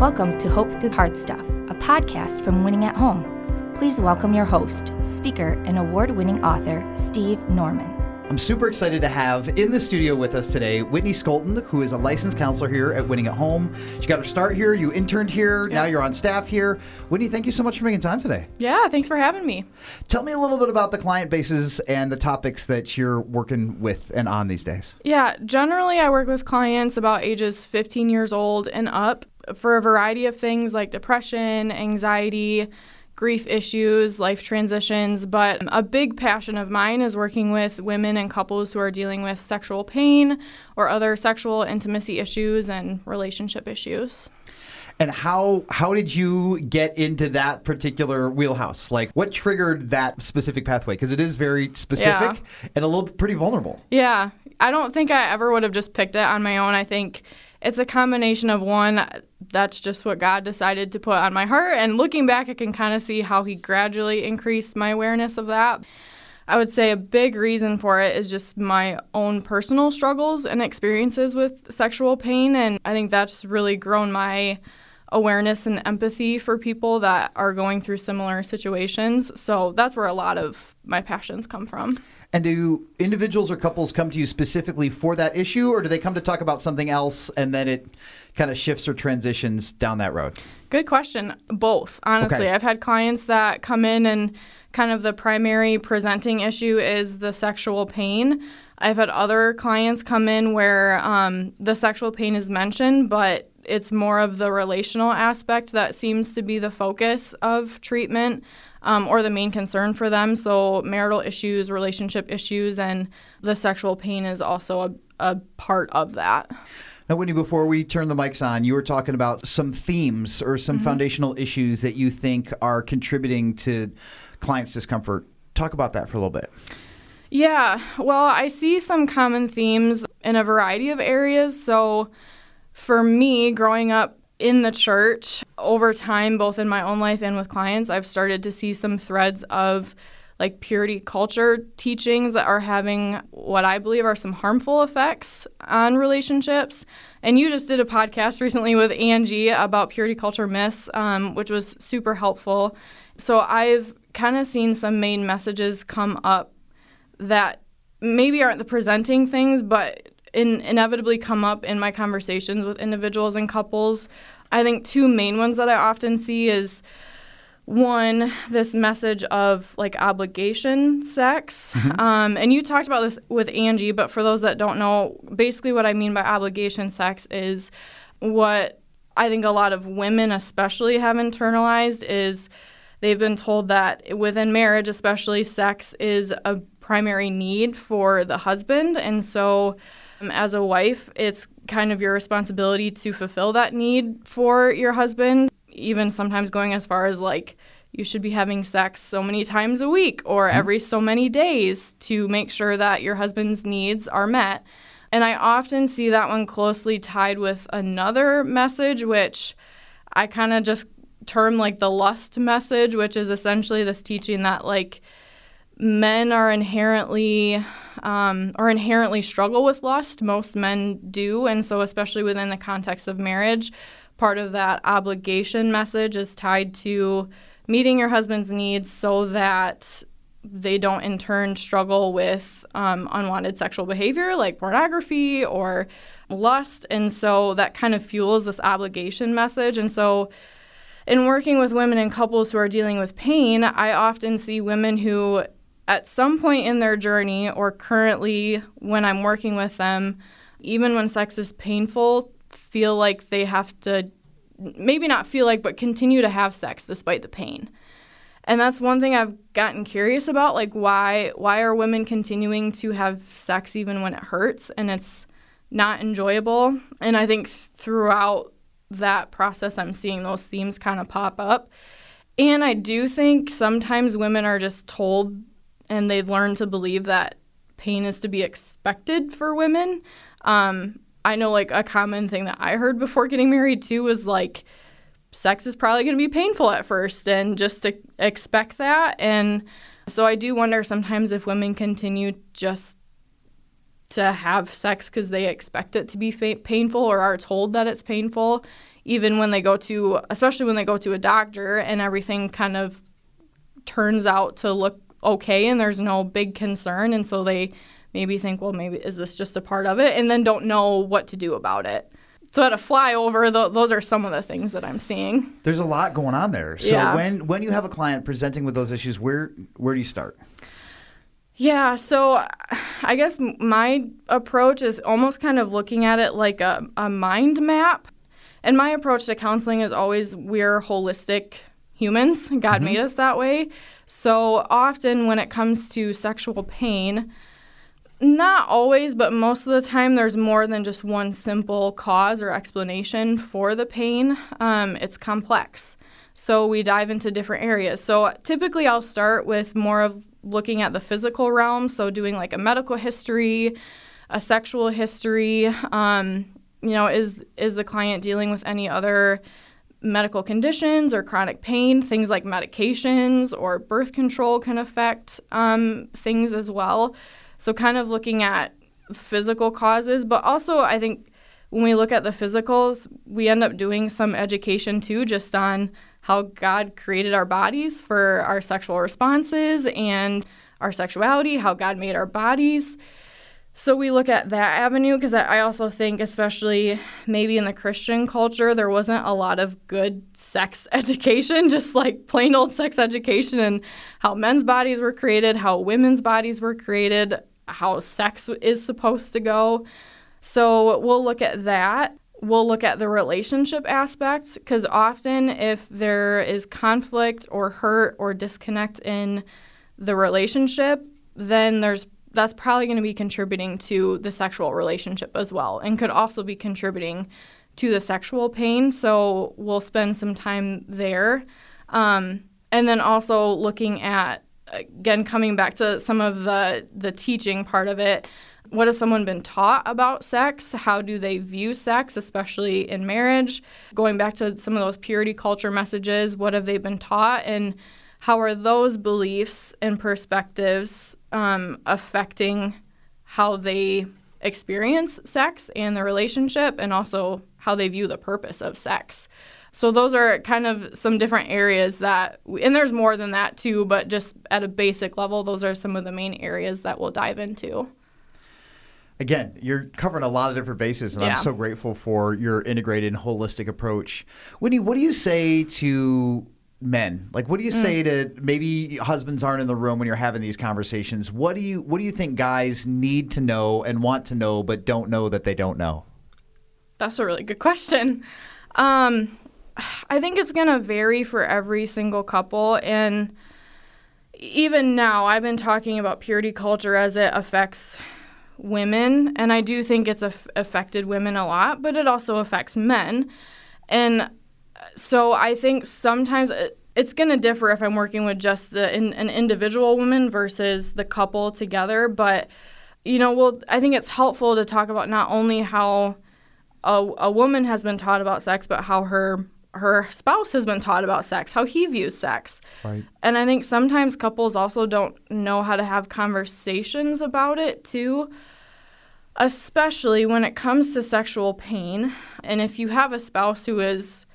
Welcome to Hope Through Hard Stuff, a podcast from Winning at Home. Please welcome your host, speaker, and award winning author, Steve Norman. I'm super excited to have in the studio with us today Whitney Scholten, who is a licensed counselor here at Winning at Home. She got her start here. You interned here. Now you're on staff here. Whitney, thank you so much for making time today. Yeah, thanks for having me. Tell me a little bit about the client bases and the topics that you're working with and on these days. Yeah, generally I work with clients about ages 15 years old and up for a variety of things like depression, anxiety, grief issues, life transitions, but a big passion of mine is working with women and couples who are dealing with sexual pain or other sexual intimacy issues and relationship issues. And how how did you get into that particular wheelhouse? Like what triggered that specific pathway? Because it is very specific Yeah. and a little pretty vulnerable. Yeah, I don't think I ever would have just picked it on my own. I think it's a combination of one, that's just what God decided to put on my heart. And looking back, I can kind of see how He gradually increased my awareness of that. I would say a big reason for it is just my own personal struggles and experiences with sexual pain. And I think that's really grown my awareness and empathy for people that are going through similar situations. So that's where a lot of my passions come from. And do individuals or couples come to you specifically for that issue, or do they come to talk about something else and then it kind of shifts or transitions down that road? Good question. Both, honestly. Okay. I've had clients that come in and kind of the primary presenting issue is the sexual pain. I've had other clients come in where um, the sexual pain is mentioned, but it's more of the relational aspect that seems to be the focus of treatment um, or the main concern for them. So, marital issues, relationship issues, and the sexual pain is also a, a part of that. Now, Whitney, before we turn the mics on, you were talking about some themes or some foundational issues that you think are contributing to clients' discomfort. Talk about that for a little bit. Yeah, well, I see some common themes in a variety of areas. So, for me, growing up in the church, over time, both in my own life and with clients, I've started to see some threads of like purity culture teachings that are having what I believe are some harmful effects on relationships. And you just did a podcast recently with Angie about purity culture myths, um, which was super helpful. So I've kind of seen some main messages come up that maybe aren't the presenting things, but in, inevitably come up in my conversations with individuals and couples. I think two main ones that I often see is one, this message of like obligation sex. Um, and you talked about this with Angie, but for those that don't know, basically what I mean by obligation sex is what I think a lot of women, especially, have internalized is they've been told that within marriage, especially, sex is a primary need for the husband. And so, Um, as a wife, it's kind of your responsibility to fulfill that need for your husband, even sometimes going as far as like, you should be having sex so many times a week or mm-hmm. every so many days to make sure that your husband's needs are met. And I often see that one closely tied with another message, which I kind of just term like the lust message, which is essentially this teaching that like men are inherently um, or inherently struggle with lust. Most men do, and so especially within the context of marriage, part of that obligation message is tied to meeting your husband's needs so that they don't in turn struggle with um, unwanted sexual behavior like pornography or lust. And so that kind of fuels this obligation message. And so, in working with women and couples who are dealing with pain, I often see women who, at some point in their journey or currently when I'm working with them, even when sex is painful, feel like they have to maybe not feel like, but continue to have sex despite the pain. And that's one thing I've gotten curious about, like why why are women continuing to have sex even when it hurts and it's not enjoyable? And I think throughout that process I'm seeing those themes kind of pop up. And I do think sometimes women are just told and they learn to believe that pain is to be expected for women. Um, I know like a common thing that I heard before getting married too was like sex is probably going to be painful at first and just to expect that and so I do wonder sometimes if women continue just to have sex because they expect it to be fa- painful or are told that it's painful even when they go to, especially when they go to a doctor and everything kind of turns out to look okay and there's no big concern. And so they maybe think, well, maybe is this just a part of it? And then don't know what to do about it. So at a flyover, th- those are some of the things that I'm seeing. There's a lot going on there. So Yeah. when when you have a client presenting with those issues, where where do you start? Yeah, so I guess my approach is almost kind of looking at it like a, a mind map. And my approach to counseling is always we're holistic humans. God mm-hmm. made us that way. So often when it comes to sexual pain, not always, but most of the time, there's more than just one simple cause or explanation for the pain. Um, it's complex. So we dive into different areas. So typically, I'll start with more of looking at the physical realm. So doing like a medical history, a sexual history. Um, you know, is is the client dealing with any other medical conditions or chronic pain? Things like medications or birth control can affect um, things as well. So, kind of looking at physical causes, but also I think when we look at the physicals, we end up doing some education too, just on how God created our bodies for our sexual responses and our sexuality, how God made our bodies. So we look at that avenue because I also think, especially maybe in the Christian culture, there wasn't a lot of good sex education, just like plain old sex education and how men's bodies were created, how women's bodies were created, how sex is supposed to go. So we'll look at that. We'll look at the relationship aspect because often, if there is conflict or hurt or disconnect in the relationship, then there's that's probably going to be contributing to the sexual relationship as well and could also be contributing to the sexual pain. So we'll spend some time there. Um, and then also looking at, again, coming back to some of the, the teaching part of it. What has someone been taught about sex? How do they view sex, especially in marriage? Going back to some of those purity culture messages, what have they been taught? And how are those beliefs and perspectives um, affecting how they experience sex and the relationship and also how they view the purpose of sex so those are kind of some different areas that and there's more than that too but just at a basic level those are some of the main areas that we'll dive into Again, you're covering a lot of different bases, and Yeah. I'm so grateful for your integrated and holistic approach. Whitney, what do you say to men? Like, what do you say to maybe husbands aren't in the room when you're having these conversations? What do you What do you think guys need to know and want to know, but don't know that they don't know? That's a really good question. Um, I think it's going to vary for every single couple. And even now, I've been talking about purity culture as it affects women. And I do think it's aff- affected women a lot, but it also affects men. And so I think sometimes it- it's going to differ if I'm working with just the in, an individual woman versus the couple together. But you know, well, I think it's helpful to talk about not only how a, a woman has been taught about sex, but how her her spouse has been taught about sex, how he views sex. Right. And I think sometimes couples also don't know how to have conversations about it too, especially when it comes to sexual pain. And if you have a spouse who is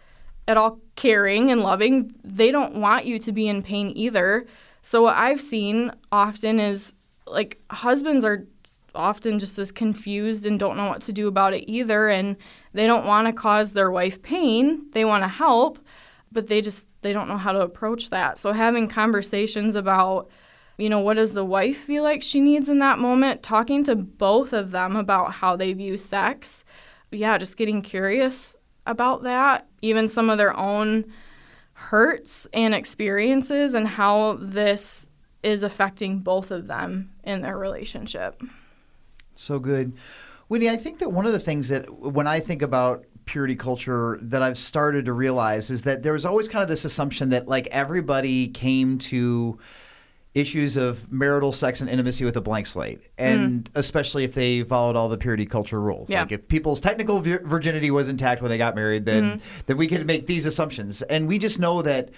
at all caring and loving, they don't want you to be in pain either. So what I've seen often is like husbands are often just as confused and don't know what to do about it either and they don't want to cause their wife pain. They want to help, but they just they don't know how to approach that. So having conversations about you know, what does the wife feel like she needs in that moment? Talking to both of them about how they view sex. Yeah, just getting curious about that. Even some of their own hurts and experiences and how this is affecting both of them in their relationship. So good. Whitney, I think that one of the things that when I think about purity culture that I've started to realize is that there was always kind of this assumption that like everybody came to issues of marital sex and intimacy with a blank slate and hmm. especially if they followed all the purity culture rules Yeah. like if people's technical virginity was intact when they got married then mm-hmm. then we could make these assumptions and we just know that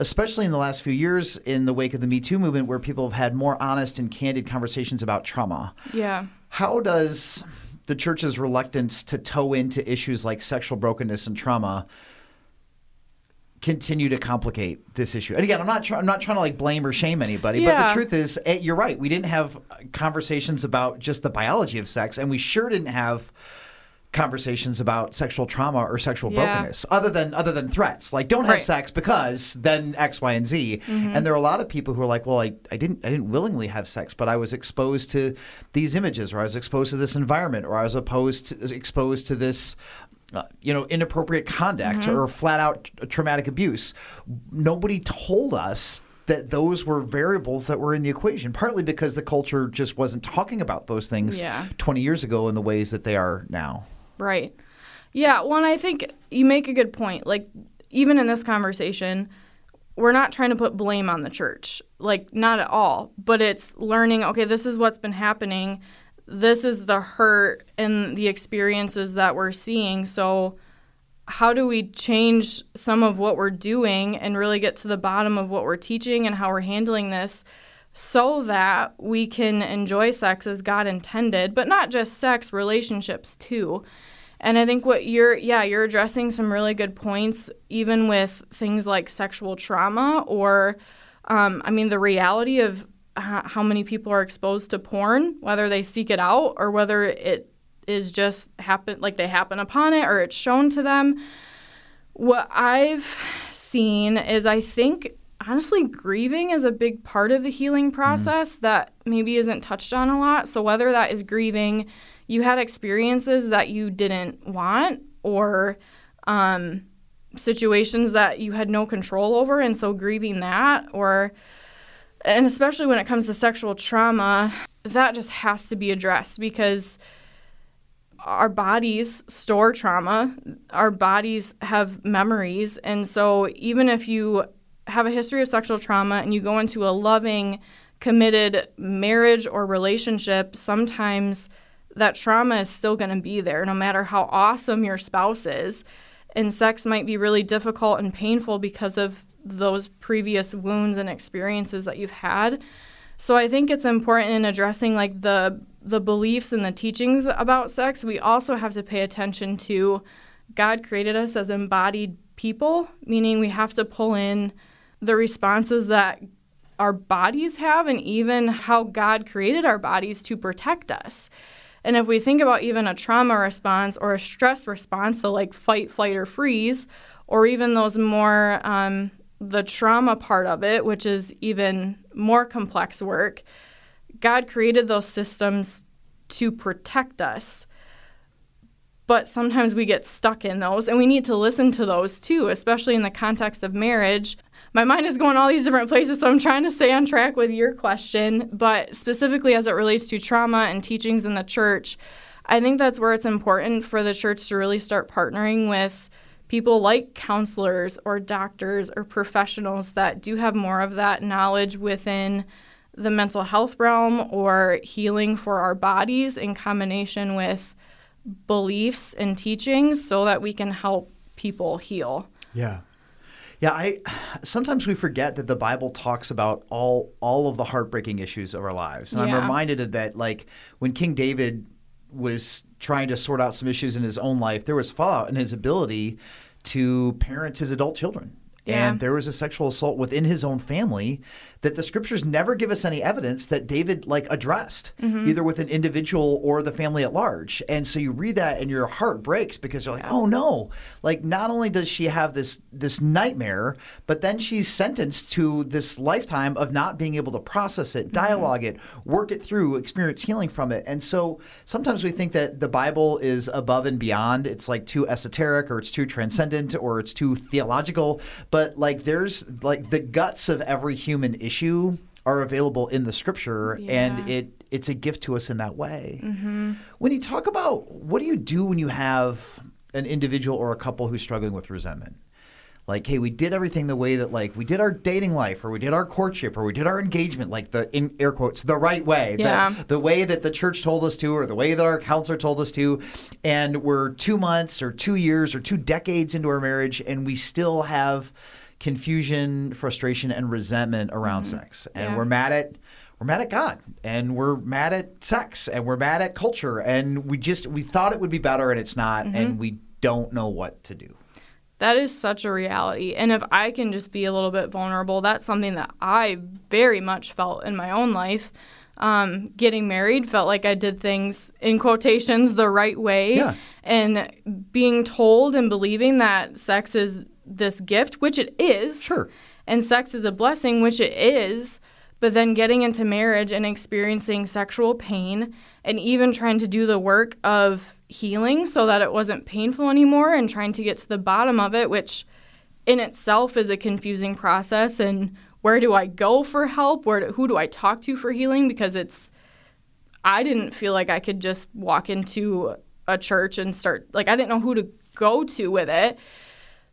especially in the last few years in the wake of the me too movement where people have had more honest and candid conversations about trauma Yeah. how does the church's reluctance to toe into issues like sexual brokenness and trauma continue to complicate this issue. And again, I'm not try- I'm not trying to like blame or shame anybody, but the truth is, eh, you're right. We didn't have conversations about just the biology of sex, and we sure didn't have conversations about sexual trauma or sexual Yeah. brokenness other than other than threats like don't have Right. sex because then x y and z and there are a lot of people who are like well I, I didn't i didn't willingly have sex but i was exposed to these images or i was exposed to this environment or i was opposed to, exposed to this uh, you know inappropriate conduct or flat out traumatic abuse nobody told us that those were variables that were in the equation partly because the culture just wasn't talking about those things Yeah. 20 years ago in the ways that they are now Right. Yeah. Well, and I think you make a good point. Like, even in this conversation, we're not trying to put blame on the church, like, not at all. But it's learning, okay, this is what's been happening. This is the hurt and the experiences that we're seeing. So, how do we change some of what we're doing and really get to the bottom of what we're teaching and how we're handling this so that we can enjoy sex as God intended, but not just sex, relationships too. And I think what you're, yeah, you're addressing some really good points, even with things like sexual trauma or, um, I mean, the reality of how many people are exposed to porn, whether they seek it out or whether it is just happen like they happen upon it or it's shown to them. What I've seen is I think honestly grieving is a big part of the healing process that maybe isn't touched on a lot. So whether that is grieving, you had experiences that you didn't want or um, situations that you had no control over, and so grieving that or and especially when it comes to sexual trauma, that just has to be addressed because our bodies store trauma. Our bodies have memories. And so, even if you have a history of sexual trauma and you go into a loving, committed marriage or relationship, sometimes that trauma is still going to be there no matter how awesome your spouse is. And sex might be really difficult and painful because of those previous wounds and experiences that you've had. So I think it's important in addressing like the the beliefs and the teachings about sex. We also have to pay attention to God created us as embodied people, meaning we have to pull in the responses that our bodies have and even how God created our bodies to protect us. And if we think about even a trauma response or a stress response, so like fight, flight, or freeze, or even those more, um, the trauma part of it, which is even more complex work, God created those systems to protect us. But sometimes we get stuck in those, and we need to listen to those too, especially in the context of marriage. My mind is going all these different places, so I'm trying to stay on track with your question. But specifically as it relates to trauma and teachings in the church, I think that's where it's important for the church to really start partnering with people like counselors or doctors or professionals that do have more of that knowledge within the mental health realm or healing for our bodies in combination with beliefs and teachings so that we can help people heal. Yeah. Yeah, I sometimes we forget that the Bible talks about all all of the heartbreaking issues of our lives. And I'm reminded of that like when King David was trying to sort out some issues in his own life, there was fallout in his ability to parent his adult children. Yeah. And there was a sexual assault within his own family that the scriptures never give us any evidence that David like addressed, Mm-hmm. either with an individual or the family at large. And so you read that and your heart breaks because you're like, oh no. Like not only does she have this this nightmare, but then she's sentenced to this lifetime of not being able to process it, dialogue it, work it through, experience healing from it. And so sometimes we think that the Bible is above and beyond. It's like too esoteric or it's too transcendent or it's too theological. But like there's like the guts of every human issue are available in the scripture and it it's a gift to us in that way. Mm-hmm. When you talk about what do you do when you have an individual or a couple who's struggling with resentment? Like, hey, we did everything the way that like we did our dating life or we did our courtship or we did our engagement, like the in air quotes, the right way. the- Yeah. The, way that the church told us to or the way that our counselor told us to. And we're two months or two years or two decades into our marriage and we still have confusion, frustration, and resentment around sex. And Yeah. we're mad at we're mad at God and we're mad at sex and we're mad at culture and we just we thought it would be better and it's not Mm-hmm. and we don't know what to do. That is such a reality. And if I can just be a little bit vulnerable, that's something that I very much felt in my own life. Um, getting married felt like I did things in quotations the right way. Yeah. And being told and believing that sex is this gift, which it is, Sure. and sex is a blessing, which it is, but then getting into marriage and experiencing sexual pain and even trying to do the work of healing so that it wasn't painful anymore and trying to get to the bottom of it, which in itself is a confusing process. And where do I go for help? Where do, who do I talk to for healing? Because it's, I didn't feel like I could just walk into a church and start, like, I didn't know who to go to with it.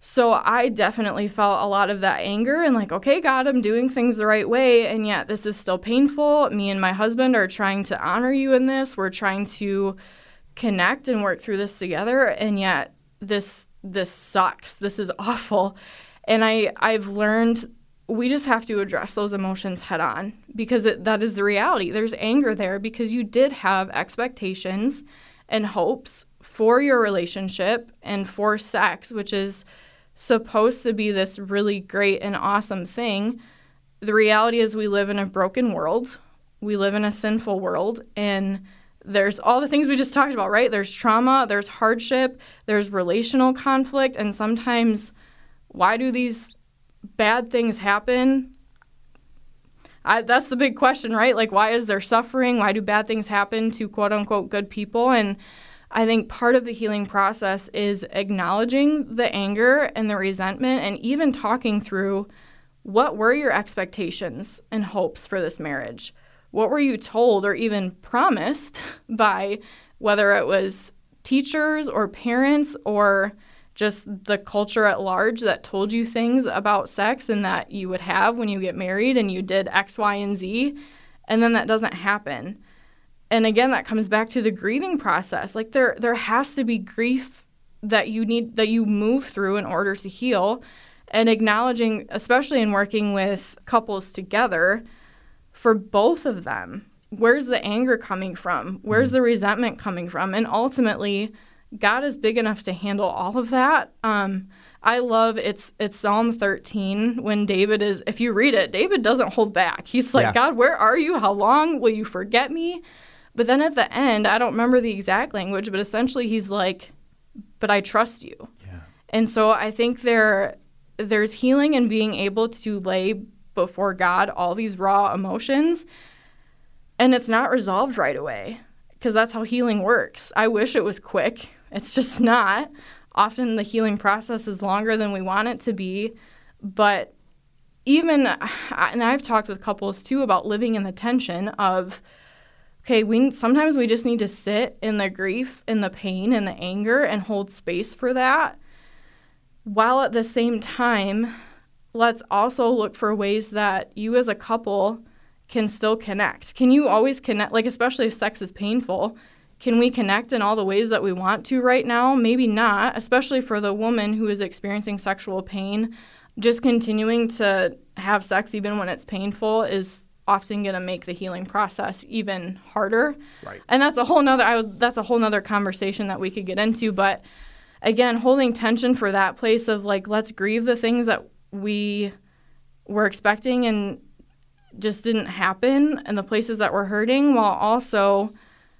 So I definitely felt a lot of that anger and like, okay, God, I'm doing things the right way, and yet this is still painful. Me and my husband are trying to honor you in this. We're trying to connect and work through this together, and yet this this sucks. This is awful. And I I've learned we just have to address those emotions head on because it, that is the reality. There's anger there because you did have expectations and hopes for your relationship and for sex, which is supposed to be this really great and awesome thing. The reality is, we live in a broken world. We live in a sinful world. And there's all the things we just talked about, right? There's trauma, there's hardship, there's relational conflict. And sometimes, why do these bad things happen? I, that's the big question, right? Like, why is there suffering? Why do bad things happen to quote unquote good people? And I think part of the healing process is acknowledging the anger and the resentment and even talking through what were your expectations and hopes for this marriage? What were you told or even promised by whether it was teachers or parents or just the culture at large that told you things about sex and that you would have when you get married and you did X, Y, and Z, and then that doesn't happen. And again, that comes back to the grieving process. Like there there has to be grief that you need that you move through in order to heal and acknowledging especially in working with couples together for both of them. Where's the anger coming from? Where's the resentment coming from? And ultimately, God is big enough to handle all of that. Um, I love it's it's Psalm 13 when David is if you read it, David doesn't hold back. He's like, Yeah. God, where are you? How long will you forget me? But then at the end, I don't remember the exact language, but essentially he's like, but I trust you. Yeah. And so I think there there's healing in being able to lay before God all these raw emotions and it's not resolved right away because that's how healing works. I wish it was quick. It's just not. Often the healing process is longer than we want it to be, but even and I've talked with couples too about living in the tension of okay, we sometimes we just need to sit in the grief and the pain and the anger and hold space for that while at the same time let's also look for ways that you as a couple can still connect. Can you always connect like especially if sex is painful? Can we connect in all the ways that we want to right now? Maybe not, especially for the woman who is experiencing sexual pain. Just continuing to have sex even when it's painful is often going to make the healing process even harder. Right. And that's a whole nother I would, that's a whole nother conversation that we could get into, but again, holding tension for that place of like let's grieve the things that we were expecting and just didn't happen and the places that we're hurting while also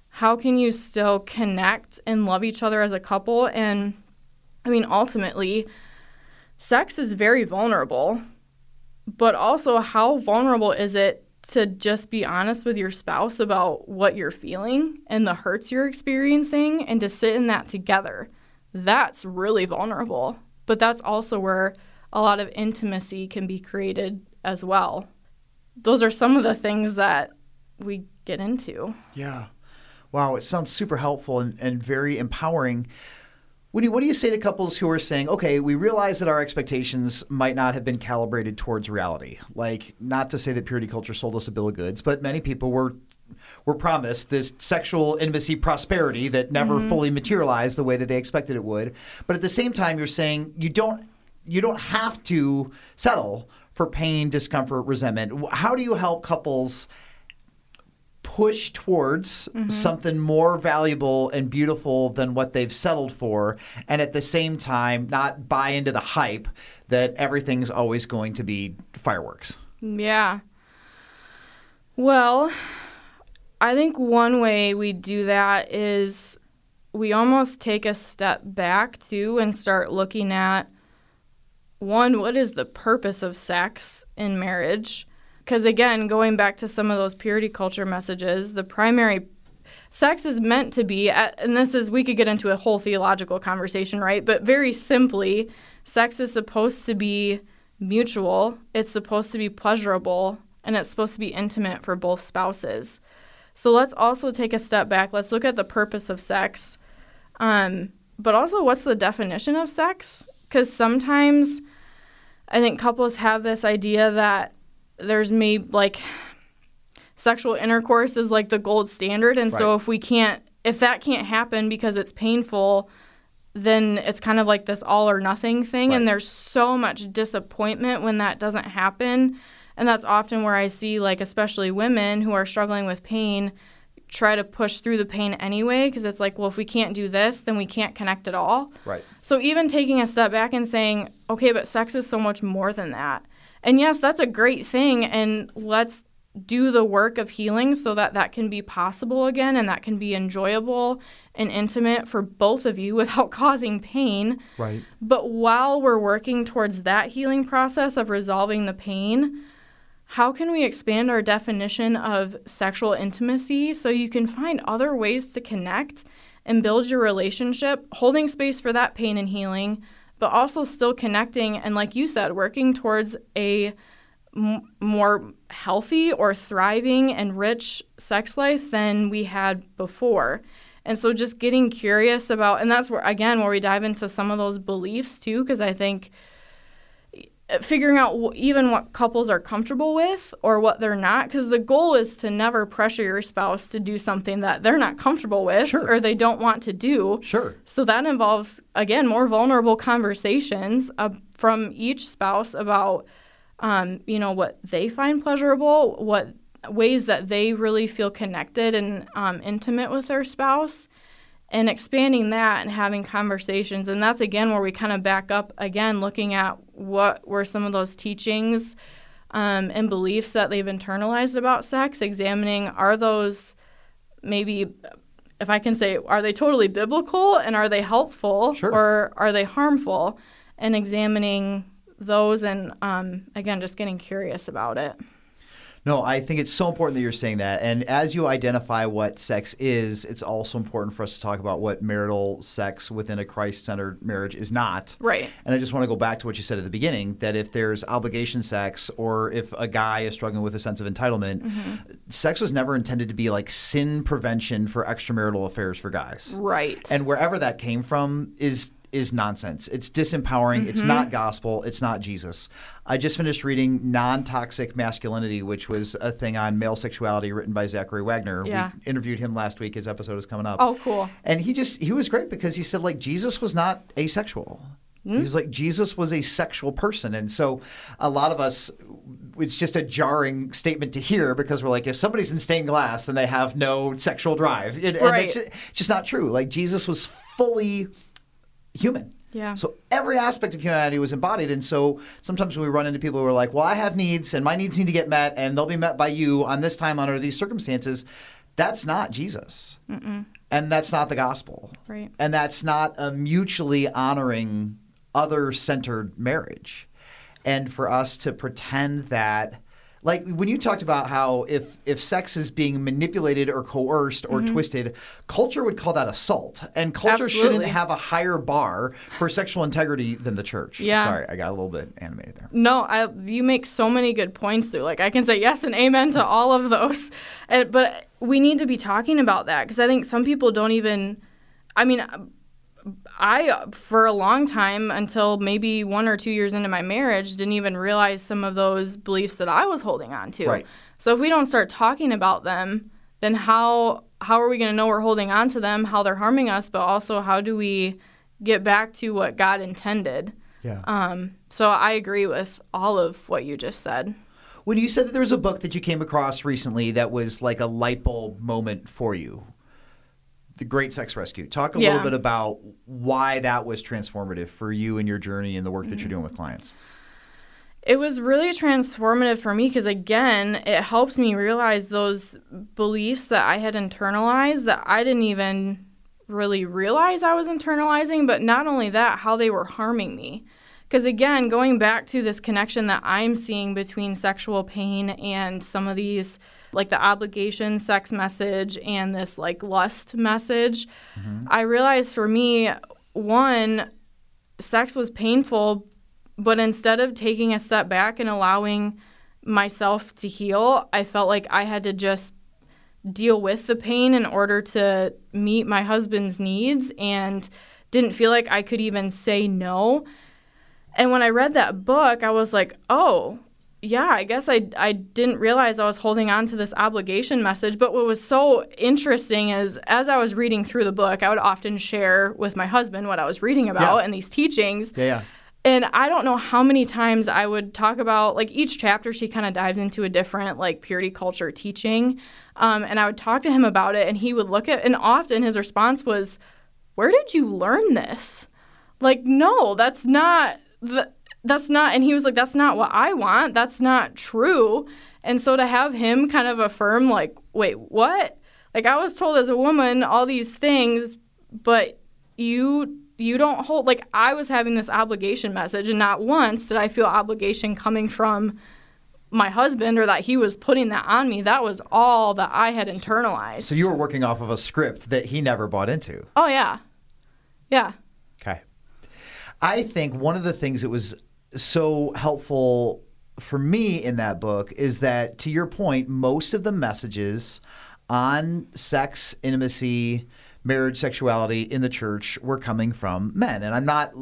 how can you still connect and love each other as a couple? And i mean ultimately sex is very vulnerable but also how vulnerable is it to just be honest with your spouse about what you're feeling and the hurts you're experiencing and to sit in that together? That's really vulnerable but that's also where a lot of intimacy can be created as well those are some of the things that we get into. Yeah. Wow, it sounds super helpful and, and very empowering. What do, you, what do you say to couples who are saying, okay, we realize that our expectations might not have been calibrated towards reality? Like, not to say that purity culture sold us a bill of goods, but many people were were promised this sexual intimacy prosperity that never mm-hmm. fully materialized the way that they expected it would. But at the same time, you're saying you don't you don't have to settle for pain, discomfort, resentment. How do you help couples push towards mm-hmm. something more valuable and beautiful than what they've settled for, and at the same time, not buy into the hype that everything's always going to be fireworks. Yeah. Well, I think one way we do that is we almost take a step back too and start looking at one, what is the purpose of sex in marriage? Because again, going back to some of those purity culture messages, the primary sex is meant to be, and this is, we could get into a whole theological conversation, right? But very simply, sex is supposed to be mutual, it's supposed to be pleasurable, and it's supposed to be intimate for both spouses. So let's also take a step back. Let's look at the purpose of sex, um, but also what's the definition of sex? Because sometimes I think couples have this idea that there's maybe like sexual intercourse is like the gold standard, and so if we can't, if that can't happen because it's painful, then it's kind of like this all or nothing thing, and there's so much disappointment when that doesn't happen. And that's often where I see, like, especially women who are struggling with pain try to push through the pain anyway because it's like, well, if we can't do this, then we can't connect at all. Right. So even taking a step back and saying, okay, but sex is so much more than that. And yes, that's a great thing. And let's do the work of healing so that that can be possible again and that can be enjoyable and intimate for both of you without causing pain. Right. But while we're working towards that healing process of resolving the pain, how can we expand our definition of sexual intimacy so you can find other ways to connect and build your relationship, holding space for that pain and healing, but also still connecting and, like you said, working towards a m- more healthy or thriving and rich sex life than we had before. And so just getting curious about, and that's where, again, where we dive into some of those beliefs too, because I think figuring out even what couples are comfortable with or what they're not because the goal is to never pressure your spouse to do something that they're not comfortable with Sure. or they don't want to do Sure. so that involves again more vulnerable conversations uh, from each spouse about um, you know what they find pleasurable what ways that they really feel connected and um, intimate with their spouse and expanding that and having conversations. And that's again where we kind of back up again looking at what were some of those teachings um, and beliefs that they've internalized about sex examining are those maybe if i can say are they totally biblical and are they helpful Sure. or are they harmful? And examining those and um, again just getting curious about it No, I think it's so important that you're saying that. And as you identify what sex is, it's also important for us to talk about what marital sex within a Christ centered marriage is not. Right. And I just want to go back to what you said at the beginning that if there's obligation sex or if a guy is struggling with a sense of entitlement, mm-hmm. sex was never intended to be like sin prevention for extramarital affairs for guys. right And wherever that came from is is nonsense. It's disempowering. It's Mm-hmm. not gospel. It's not Jesus. I just finished reading Non-Toxic Masculinity, which was a thing on male sexuality written by Zachary Wagner. Yeah. We interviewed him last week. His episode is coming up. oh cool And he just he was great because he said like Jesus was not asexual. He was like Jesus was a sexual person, and so a lot of us, it's just a jarring statement to hear because we're like, if somebody's in stained glass, then they have no sexual drive, and, and Right. that's ju- just not true. Like Jesus was fully human. Yeah. So every aspect of humanity was embodied, and so sometimes when we run into people who are like, "Well, I have needs, and my needs need to get met, and they'll be met by you on this time under these circumstances." That's not Jesus, and that's not the gospel, Right. And that's not a mutually honoring, other-centered marriage. And for us to pretend that like when you talked about how if if sex is being manipulated or coerced Mm-hmm. or twisted, culture would call that assault, and culture shouldn't have a higher bar for sexual integrity than the church. Yeah. Sorry, I got a little bit animated there. No, I, you make so many good points through. Like I can say yes and amen to all of those, and, but we need to be talking about that because I think some people don't even. I mean, I for a long time until maybe one or two years into my marriage didn't even realize some of those beliefs that I was holding on to. Right. So if we don't start talking about them, then how how are we going to know we're holding on to them? How they're harming us, but also how do we get back to what God intended? Yeah. Um, so I agree with all of what you just said. When you said that there was a book that you came across recently that was like a light bulb moment for you, The Great Sex Rescue. Talk a Yeah. little bit about why that was transformative for you and your journey and the work that Mm-hmm. you're doing with clients. It was really transformative for me because, again, it helped me realize those beliefs that I had internalized that I didn't even really realize I was internalizing, but not only that, how they were harming me. Because, again, going back to this connection that I'm seeing between sexual pain and some of these, like the obligation sex message and this like lust message, mm-hmm. I realized for me, one, sex was painful, but instead of taking a step back and allowing myself to heal, I felt like I had to just deal with the pain in order to meet my husband's needs and didn't feel like I could even say no. And when I read that book, I was like, oh, yeah, I guess I, I didn't realize I was holding on to this obligation message. But what was so interesting is as I was reading through the book, I would often share with my husband what I was reading about Yeah. and these teachings. Yeah, yeah. And I don't know how many times I would talk about like each chapter she kind of dives into a different like purity culture teaching. Um, and I would talk to him about it and he would look at and often his response was, Where did you learn this? Like, no, that's not that's not and he was like, That's not what I want. That's not true. And so to have him kind of affirm, like, wait, what? Like I was told as a woman all these things, but you you don't hold like I was having this obligation message and not once did I feel obligation coming from my husband or that he was putting that on me. That was all that I had internalized. So you were working off of a script that he never bought into. Oh yeah. Yeah. I think one of the things that was so helpful for me in that book is that, to your point, most of the messages on sex, intimacy, marriage, sexuality in the church were coming from men. And I'm not.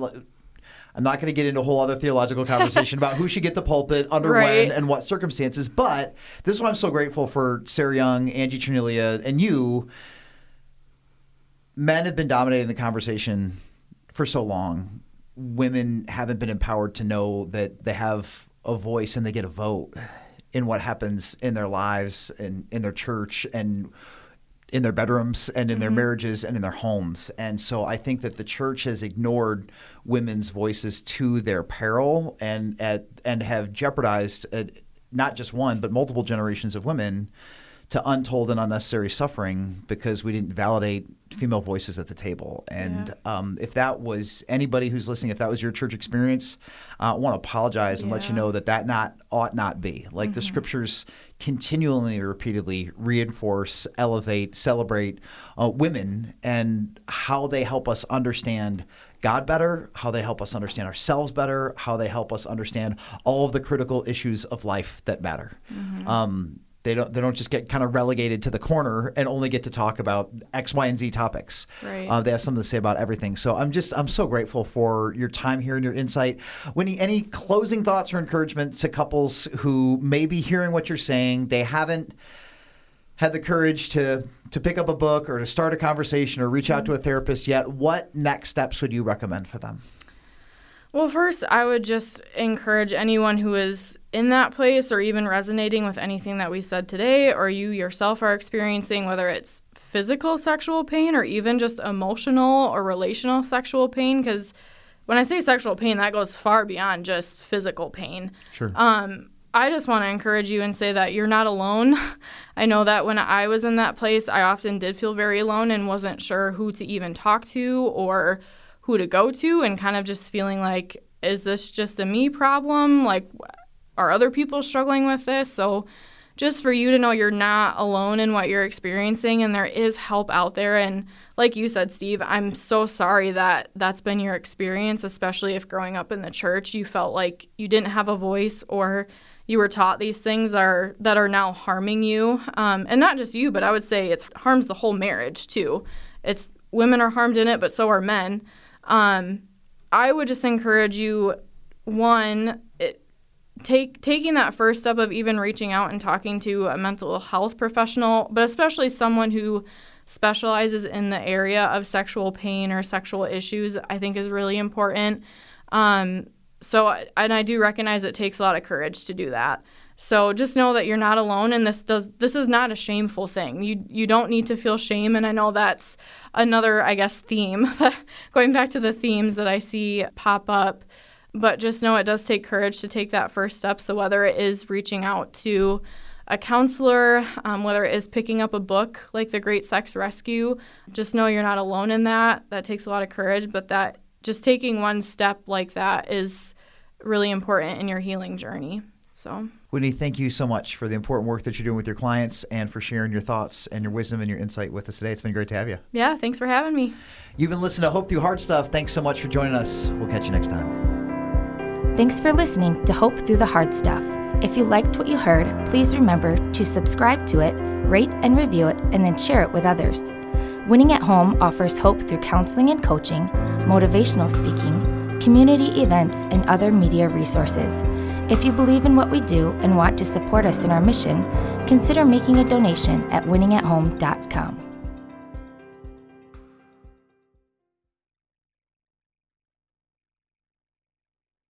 I'm not going to get into a whole other theological conversation about who should get the pulpit, under right. when, and what circumstances. But this is why I'm so grateful for Sarah Young, Angie Trinilia, and you. Men have been dominating the conversation for so long Women haven't been empowered to know that they have a voice and they get a vote in what happens in their lives and in their church and in their bedrooms and in their marriages and in their homes. And so I think that the church has ignored women's voices to their peril and at, and have jeopardized uh, not just one but multiple generations of women to untold and unnecessary suffering because we didn't validate female voices at the table. And um, if that was anybody who's listening, if that was your church experience, uh, I want to apologize and let you know that that not ought not be. Like the scriptures continually, repeatedly reinforce, elevate, celebrate uh, women and how they help us understand. God better, how they help us understand ourselves better, how they help us understand all of the critical issues of life that matter. Um, they don't they don't just get kind of relegated to the corner and only get to talk about X, Y, and Z topics. Right. Uh, they have something to say about everything. So I'm just I'm so grateful for your time here and your insight. Winnie, any closing thoughts or encouragement to couples who may be hearing what you're saying, they haven't had the courage to to pick up a book or to start a conversation or reach out to a therapist yet, what next steps would you recommend for them? Well, first, I would just encourage anyone who is in that place or even resonating with anything that we said today, or you yourself are experiencing, whether it's physical sexual pain or even just emotional or relational sexual pain. Because when I say sexual pain, that goes far beyond just physical pain. Sure. Um, I just want to encourage you and say that you're not alone. I know that when I was in that place, I often did feel very alone and wasn't sure who to even talk to or who to go to, and kind of just feeling like, is this just a me problem? Like, are other people struggling with this? So, just for you to know you're not alone in what you're experiencing and there is help out there. And like you said, Steve, I'm so sorry that that's been your experience, especially if growing up in the church you felt like you didn't have a voice or you were taught these things are that are now harming you, um, and not just you, but I would say it harms the whole marriage too. It's women are harmed in it, but so are men. Um, I would just encourage you, one, it, take taking that first step of even reaching out and talking to a mental health professional, but especially someone who specializes in the area of sexual pain or sexual issues, I think is really important. Um, so, and I do recognize it takes a lot of courage to do that. So just know that you're not alone and this does this is not a shameful thing. You you don't need to feel shame and I know that's another I guess theme going back to the themes that I see pop up. But just know it does take courage to take that first step. So whether it is reaching out to a counselor, um, whether it is picking up a book like The Great Sex Rescue, just know you're not alone in that. That takes a lot of courage, but that just taking one step like that is really important in your healing journey. So, Whitney, thank you so much for the important work that you're doing with your clients and for sharing your thoughts and your wisdom and your insight with us today. It's been great to have you. Yeah, thanks for having me. You've been listening to Hope Through Hard Stuff. Thanks so much for joining us. We'll catch you next time. Thanks for listening to Hope Through the Hard Stuff. If you liked what you heard, please remember to subscribe to it, rate and review it, and then share it with others. Winning at Home offers hope through counseling and coaching, motivational speaking, community events, and other media resources. If you believe in what we do and want to support us in our mission, consider making a donation at winningathome.com.